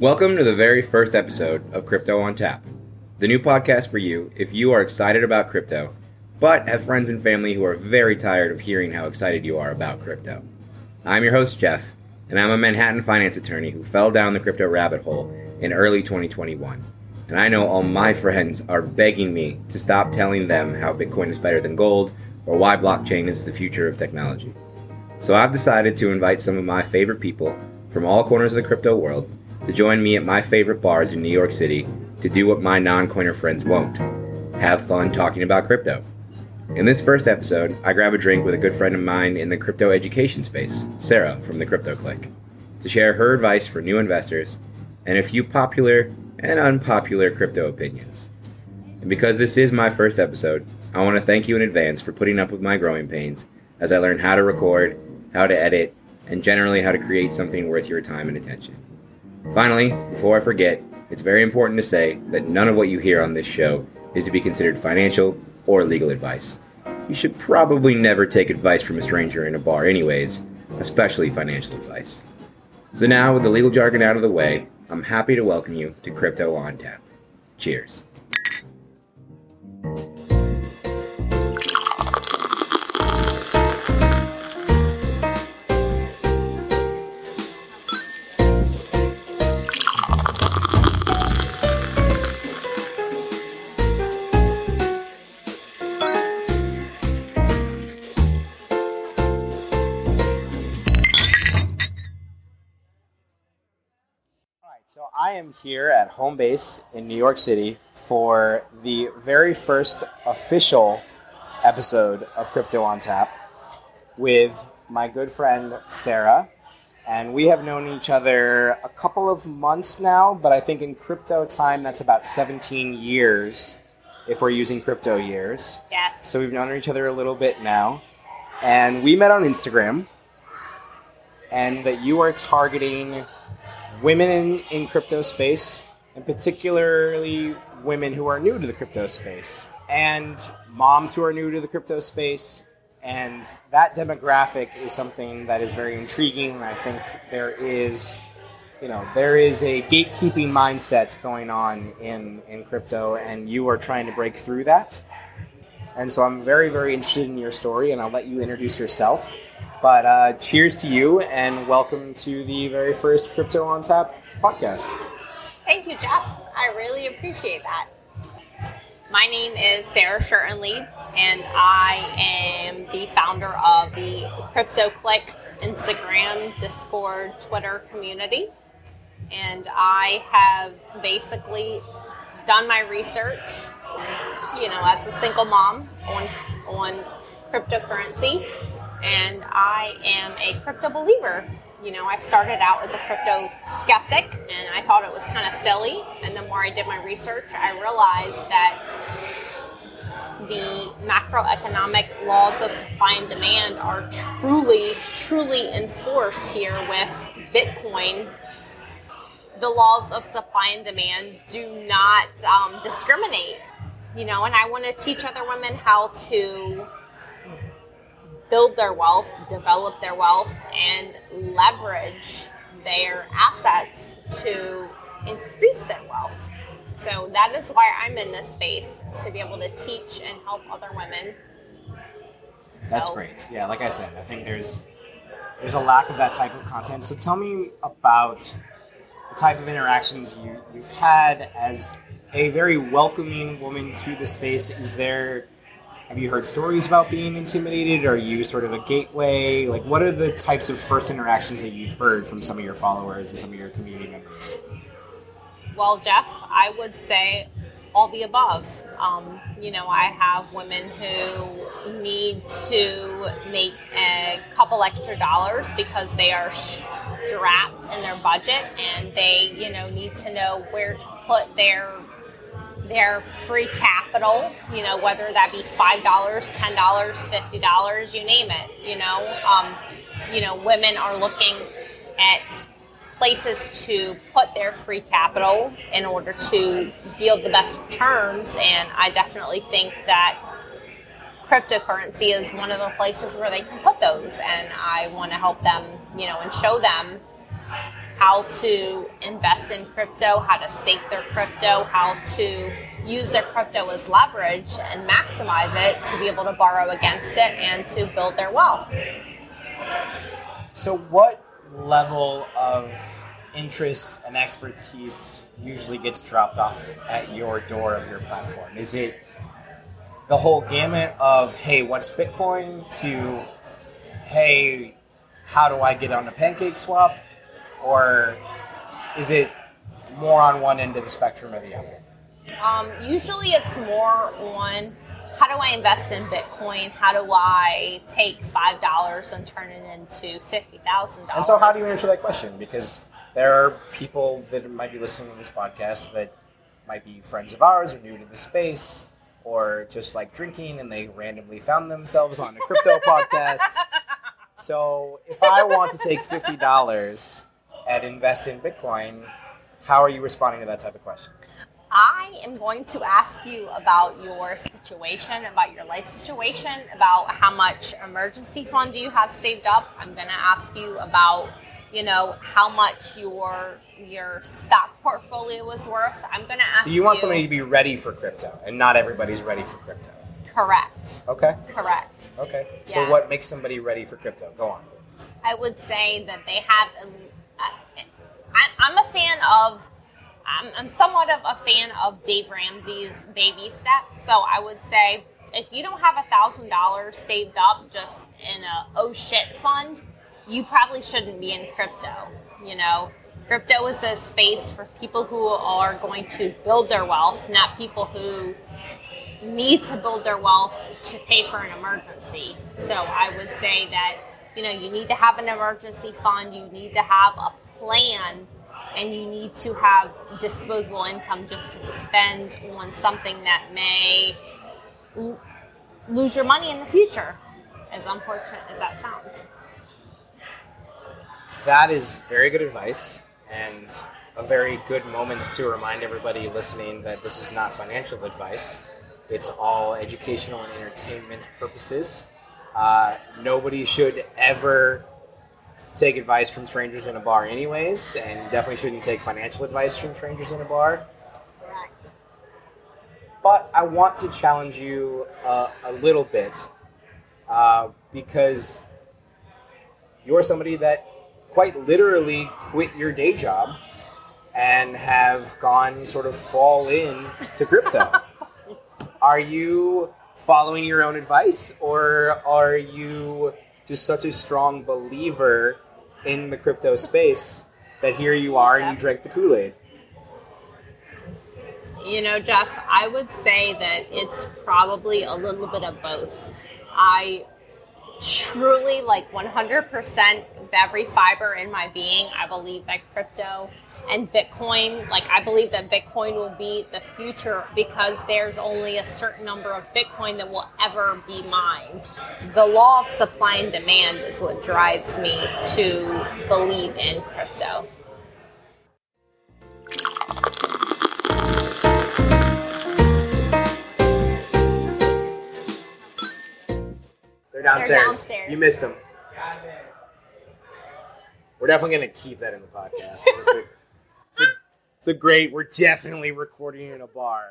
Welcome to the very first episode of Crypto on Tap, the new podcast for you if you are excited about crypto, but have friends and family who are very tired of hearing how excited you are about crypto. I'm your host, Jeff, and I'm a Manhattan finance attorney who fell down the crypto rabbit hole in early 2021. And I know all my friends are begging me to stop telling them how Bitcoin is better than gold or why blockchain is the future of technology. So I've decided to invite some of my favorite people from all corners of the crypto world to join me at my favorite bars in New York City to do what my non coiner friends won't have fun talking about crypto. In this first episode, I grab a drink with a good friend of mine in the crypto education space, Sarah from the Crypto Clique, to share her advice for new investors and a few popular and unpopular crypto opinions. And because this is my first episode, I want to thank you in advance for putting up with my growing pains as I learn how to record, how to edit, and generally how to create something worth your time and attention. Finally, before I forget, it's very important to say that none of what you hear on this show is to be considered financial or legal advice. You should probably never take advice from a stranger in a bar, anyways, especially financial advice. So, now with the legal jargon out of the way, I'm happy to welcome you to Crypto on Tap. Cheers. Here at home base in New York City for the very first official episode of Crypto on Tap with my good friend Sarah. And we have known each other a couple of months now, but I think in crypto time that's about 17 years if we're using crypto years. Yes. So we've known each other a little bit now. And we met on Instagram. And that you are targeting women in, in crypto space, and particularly women who are new to the crypto space, and moms who are new to the crypto space. And that demographic is something that is very intriguing. I think there is, you know, there is a gatekeeping mindset going on in, in crypto, and you are trying to break through that. And so I'm very, very interested in your story, and I'll let you introduce yourself. But uh, cheers to you, and welcome to the very first Crypto on Tap podcast. Thank you, Jeff. I really appreciate that. My name is Sarah Shurtenlied, and I am the founder of the Crypto Clique Instagram, Discord, Twitter community. And I have basically done my research, you know, as a single mom on on cryptocurrency and I am a crypto believer. You know, I started out as a crypto skeptic and I thought it was kind of silly. And the more I did my research, I realized that the macroeconomic laws of supply and demand are truly, truly in force here with Bitcoin. The laws of supply and demand do not um, discriminate, you know, and I want to teach other women how to build their wealth, develop their wealth, and leverage their assets to increase their wealth. So that is why I'm in this space to be able to teach and help other women. That's So- great. Yeah, like I said, I think there's there's a lack of that type of content. So tell me about the type of interactions you, you've had as a very welcoming woman to the space. Is there have you heard stories about being intimidated? Are you sort of a gateway? Like, what are the types of first interactions that you've heard from some of your followers and some of your community members? Well, Jeff, I would say all the above. Um, you know, I have women who need to make a couple extra dollars because they are strapped in their budget and they, you know, need to know where to put their their free capital, you know, whether that be five dollars, ten dollars, fifty dollars, you name it. You know, um, you know, women are looking at places to put their free capital in order to yield the best returns, and I definitely think that cryptocurrency is one of the places where they can put those, and I want to help them, you know, and show them how to invest in crypto, how to stake their crypto, how to use their crypto as leverage and maximize it to be able to borrow against it and to build their wealth. So, what level of interest and expertise usually gets dropped off at your door of your platform? Is it the whole gamut of, hey, what's Bitcoin, to, hey, how do I get on the PancakeSwap? Or is it more on one end of the spectrum or the other? Um, usually it's more on how do I invest in Bitcoin? How do I take five dollars and turn it into fifty thousand dollars? And so, how do you answer that question? Because there are people that might be listening to this podcast that might be friends of ours or new to the space or just like drinking and they randomly found themselves on a crypto podcast. So, if I want to take $50 and invest in Bitcoin, how are you responding to that type of question? I am going to ask you about your situation, about your life situation, about how much emergency fund do you have saved up. I'm going to ask you about, you know, how much your your stock portfolio is worth. I'm going to ask. So you want somebody to be ready for crypto, and not everybody's ready for crypto. Correct. Okay. Correct. Okay. So Yeah. what makes somebody ready for crypto? Go on. I would say that they have. I, I'm a fan of. I'm, I'm somewhat of a fan of Dave Ramsey's baby steps. So I would say if you don't have a thousand dollars saved up just in a oh shit fund, you probably shouldn't be in crypto. You know, crypto is a space for people who are going to build their wealth, not people who need to build their wealth to pay for an emergency. So I would say that you know you need to have an emergency fund, you need to have a plan, and you need to have disposable income just to spend on something that may l- lose your money in the future. As unfortunate as that sounds. That is very good advice and a very good moment to remind everybody listening that this is not financial advice. It's all educational and entertainment purposes. Uh, nobody should ever take advice from strangers in a bar, anyways, and you definitely shouldn't take financial advice from strangers in a bar. But I want to challenge you uh, a little bit uh, because you're somebody that quite literally quit your day job and have gone sort of fall in to crypto. are you following your own advice or are you just such a strong believer in the crypto space that here you are and you drank the Kool-Aid? You know, Jeff, I would say that it's probably a little bit of both. I truly, like 100% with every fiber in my being, I believe that crypto and Bitcoin, like I believe that Bitcoin will be the future because there's only a certain number of Bitcoin that will ever be mined. The law of supply and demand is what drives me to believe in crypto. They're downstairs. downstairs. You missed them. We're definitely going to keep that in the podcast. 'cause It's a, it's, a great, we're definitely recording in a bar.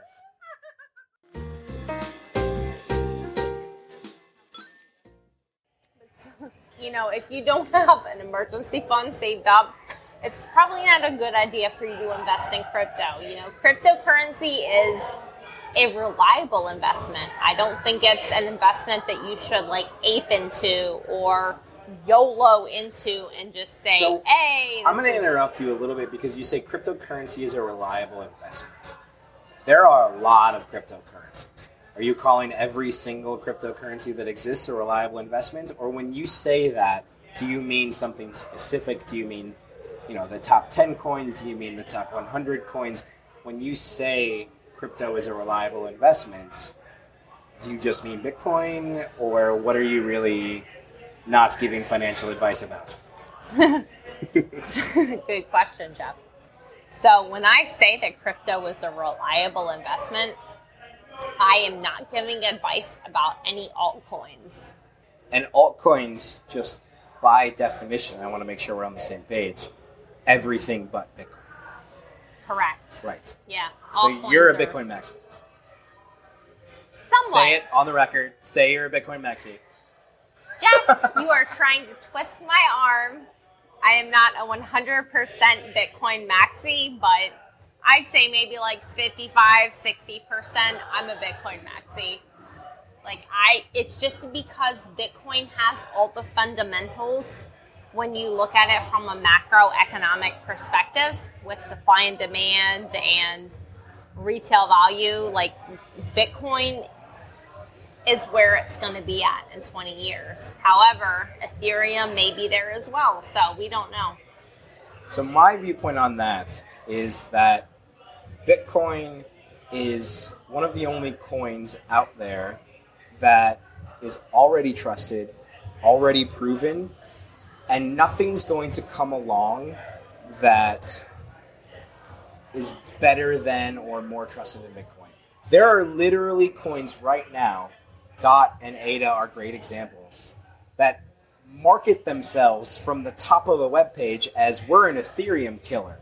you know, if you don't have an emergency fund saved up, it's probably not a good idea for you to invest in crypto. You know, cryptocurrency is a reliable investment. I don't think it's an investment that you should like ape into or YOLO into and just say, So, hey, I'm going to interrupt you a little bit because you say cryptocurrency is a reliable investment. There are a lot of cryptocurrencies. Are you calling every single cryptocurrency that exists a reliable investment? Or when you say that, do you mean something specific? Do you mean, you know, the top 10 coins? Do you mean the top 100 coins? When you say crypto is a reliable investment, do you just mean Bitcoin? Or what are you really not giving financial advice about? Good question, Jeff. So when I say that crypto is a reliable investment, I am not giving advice about any altcoins. And altcoins, just by definition, I want to make sure we're on the same page, everything but Bitcoin. Correct. Right. Yeah. So you're a coins are- Bitcoin maximalist. Somewhat. Say it on the record. Say you're a Bitcoin maxi. You are trying to twist my arm. I am not a 100% Bitcoin maxi, but I'd say maybe like 55, 60% I'm a Bitcoin maxi. Like I it's just because Bitcoin has all the fundamentals when you look at it from a macroeconomic perspective with supply and demand and retail value, like Bitcoin is where it's going to be at in 20 years. However, Ethereum may be there as well, so we don't know. So my viewpoint on that is that Bitcoin is one of the only coins out there that is already trusted, already proven, and nothing's going to come along that is better than or more trusted than Bitcoin. There are literally coins right now, DOT and ADA are great examples, that market themselves from the top of the webpage as we're an Ethereum killer.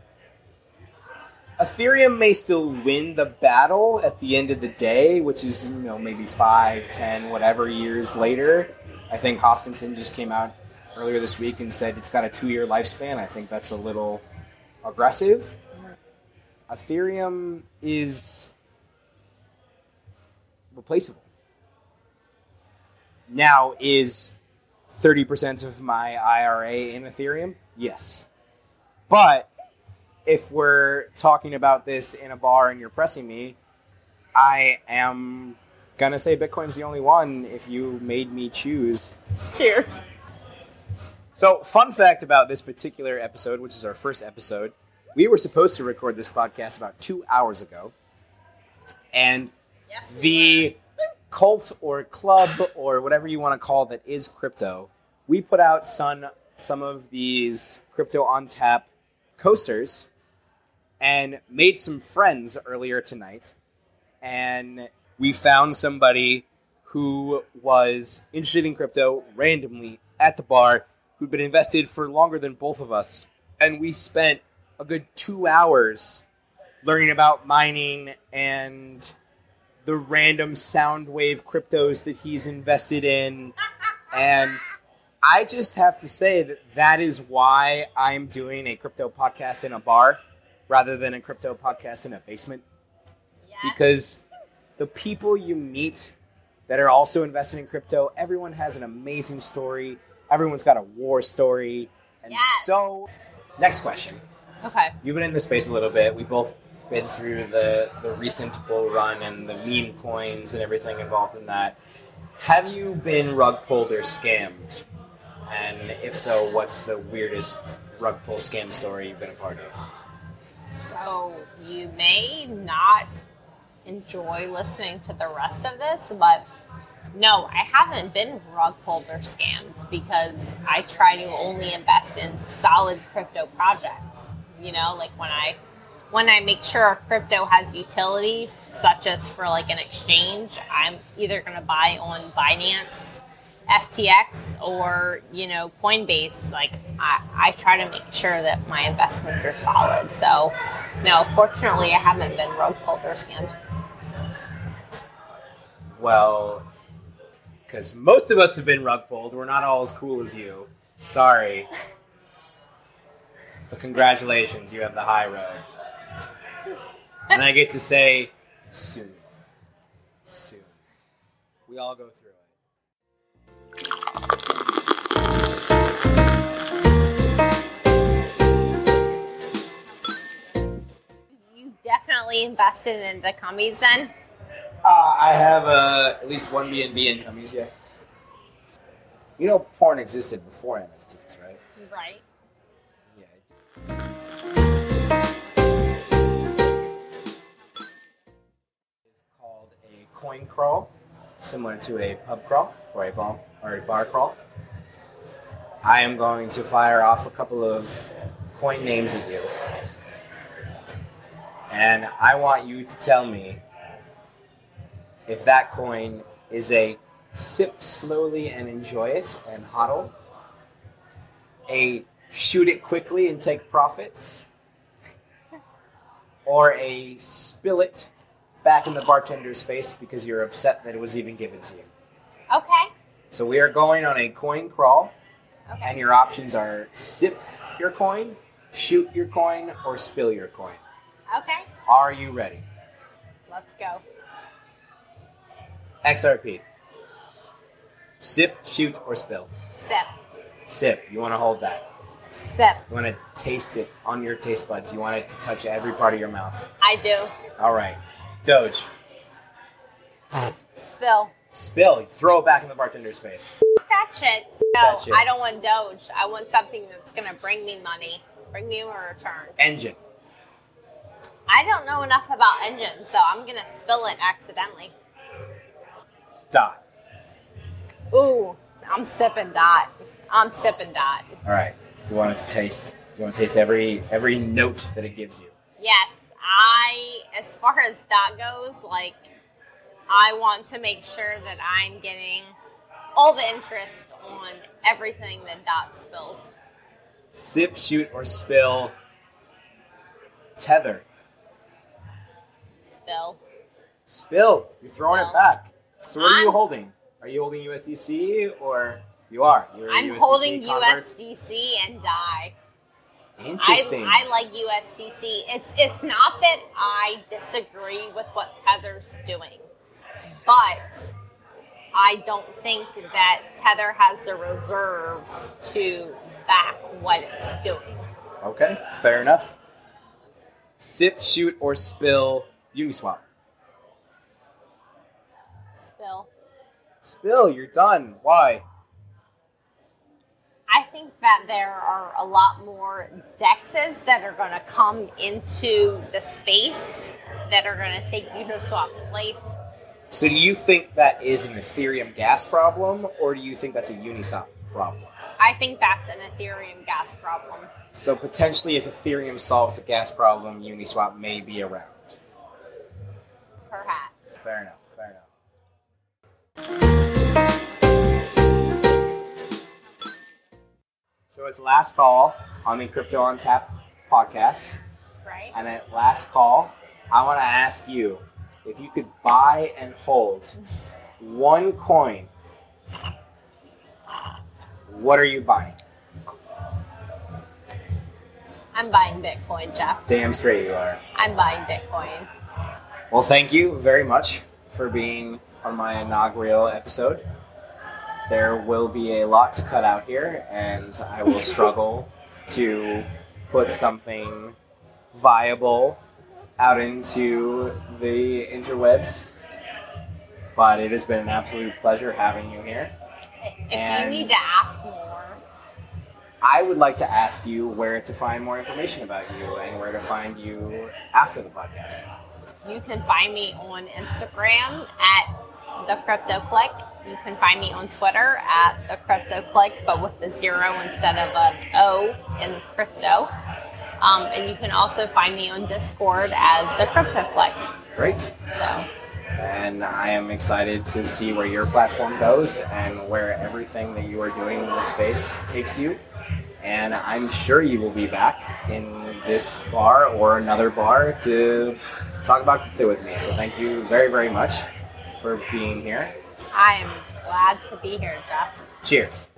Ethereum may still win the battle at the end of the day, which is, you know, maybe five, ten, whatever years later. I think Hoskinson just came out earlier this week and said it's got a two year lifespan. I think that's a little aggressive. Ethereum is replaceable. Now, is 30% of my IRA in Ethereum? Yes. But if we're talking about this in a bar and you're pressing me, I am gonna say Bitcoin's the only one if you made me choose. Cheers. So, fun fact about this particular episode, which is our first episode, we were supposed to record this podcast about two hours ago, and Yes. the cult or club or whatever you want to call that is crypto, we put out some some of these crypto on tap coasters and made some friends earlier tonight. And we found somebody who was interested in crypto randomly at the bar who'd been invested for longer than both of us. And we spent a good two hours learning about mining and the random sound wave cryptos that he's invested in. And I just have to say that that is why I'm doing a crypto podcast in a bar rather than a crypto podcast in a basement. Yes. Because the people you meet that are also invested in crypto, everyone has an amazing story. Everyone's got a war story. And Yes. so, next question. Okay. You've been in the space a little bit. We've both been through the, the recent bull run and the meme coins and everything involved in that. Have you been rug pulled or scammed? And if so, what's the weirdest rug pull scam story you've been a part of? So you may not enjoy listening to the rest of this, but no, I haven't been rug pulled or scammed because I try to only invest in solid crypto projects. You know, like when I when I make sure our crypto has utility, such as for like an exchange, I'm either going to buy on Binance, FTX, or you know Coinbase. Like I, I try to make sure that my investments are solid. So, no, fortunately, I haven't been rug pulled or scammed. Well, because most of us have been rug pulled. We're not all as cool as you. Sorry. But congratulations, you have the high road. And I get to say, soon. Soon. We all go through it. You definitely invested in the companies then. Uh, I have uh, at least one B and B incomes. Yeah. You know, porn existed before NFTs, right? Right. Coin crawl, similar to a pub crawl or a bar or a bar crawl. I am going to fire off a couple of coin names at you, and I want you to tell me if that coin is a sip slowly and enjoy it and hodl, a shoot it quickly and take profits, or a spill it back in the bartender's face because you're upset that it was even given to you. Okay. So we are going on a coin crawl, Okay. and your options are sip your coin, shoot your coin, or spill your coin. Okay. Are you ready? Let's go. XRP. Sip, shoot, or spill. Sip. Sip. You want to hold that. Sip. You want to taste it on your taste buds. You want it to touch every part of your mouth. I do. All right. Doge. Spill. Spill. You throw it back in the bartender's face. That shit. No, That shit. I don't want Doge. I want something that's gonna bring me money. Bring me a return. Engine. I don't know enough about engines, so I'm gonna spill it accidentally. Dot. Ooh, I'm sipping dot. I'm sipping dot. All right. You want to taste. You want to taste every every note that it gives you. Yes, I, as far as dot goes, like, I want to make sure that I'm getting all the interest on everything that dot spills. Sip, shoot, or spill. Tether. Spill. Spill. You're throwing No. it back. So what are you holding? Are you holding USDC or you are? You're I'm USDC holding convert? USDC and DAI. Interesting. I, I like USDC. It's it's not that I disagree with what Tether's doing, but I don't think that Tether has the reserves to back what it's doing. Okay, fair enough. Sip, shoot, or spill Uniswap. Spill. Spill, you're done. Why? I think that there are a lot more dexes that are going to come into the space that are going to take Uniswap's place. So do you think that is an Ethereum gas problem, or do you think that's a Uniswap problem? I think that's an Ethereum gas problem. So potentially, if Ethereum solves the gas problem, Uniswap may be around. Perhaps. Fair enough. Fair enough. So it's last call on the Crypto on Tap podcast. Right? And at last call, I want to ask you if you could buy and hold one coin, what are you buying? I'm buying Bitcoin, Jeff. Damn straight you are. I'm buying Bitcoin. Well, thank you very much for being on my inaugural episode. There will be a lot to cut out here, and I will struggle to put something viable out into the interwebs. But it has been an absolute pleasure having you here. If And- you need to ask more, I would like to ask you where to find more information about you and where to find you after the podcast. you can find me on Instagram at the Crypto Clique. You can find me on Twitter at the Crypto Clique, but with the zero instead of an O in crypto. Um, and you can also find me on Discord as the Crypto Clique. Great. So and I am excited to see where your platform goes and where everything that you are doing in this space takes you. And I'm sure you will be back in this bar or another bar to talk about crypto with me. So thank you very, very much for being here. I am glad to be here, Jeff. Cheers.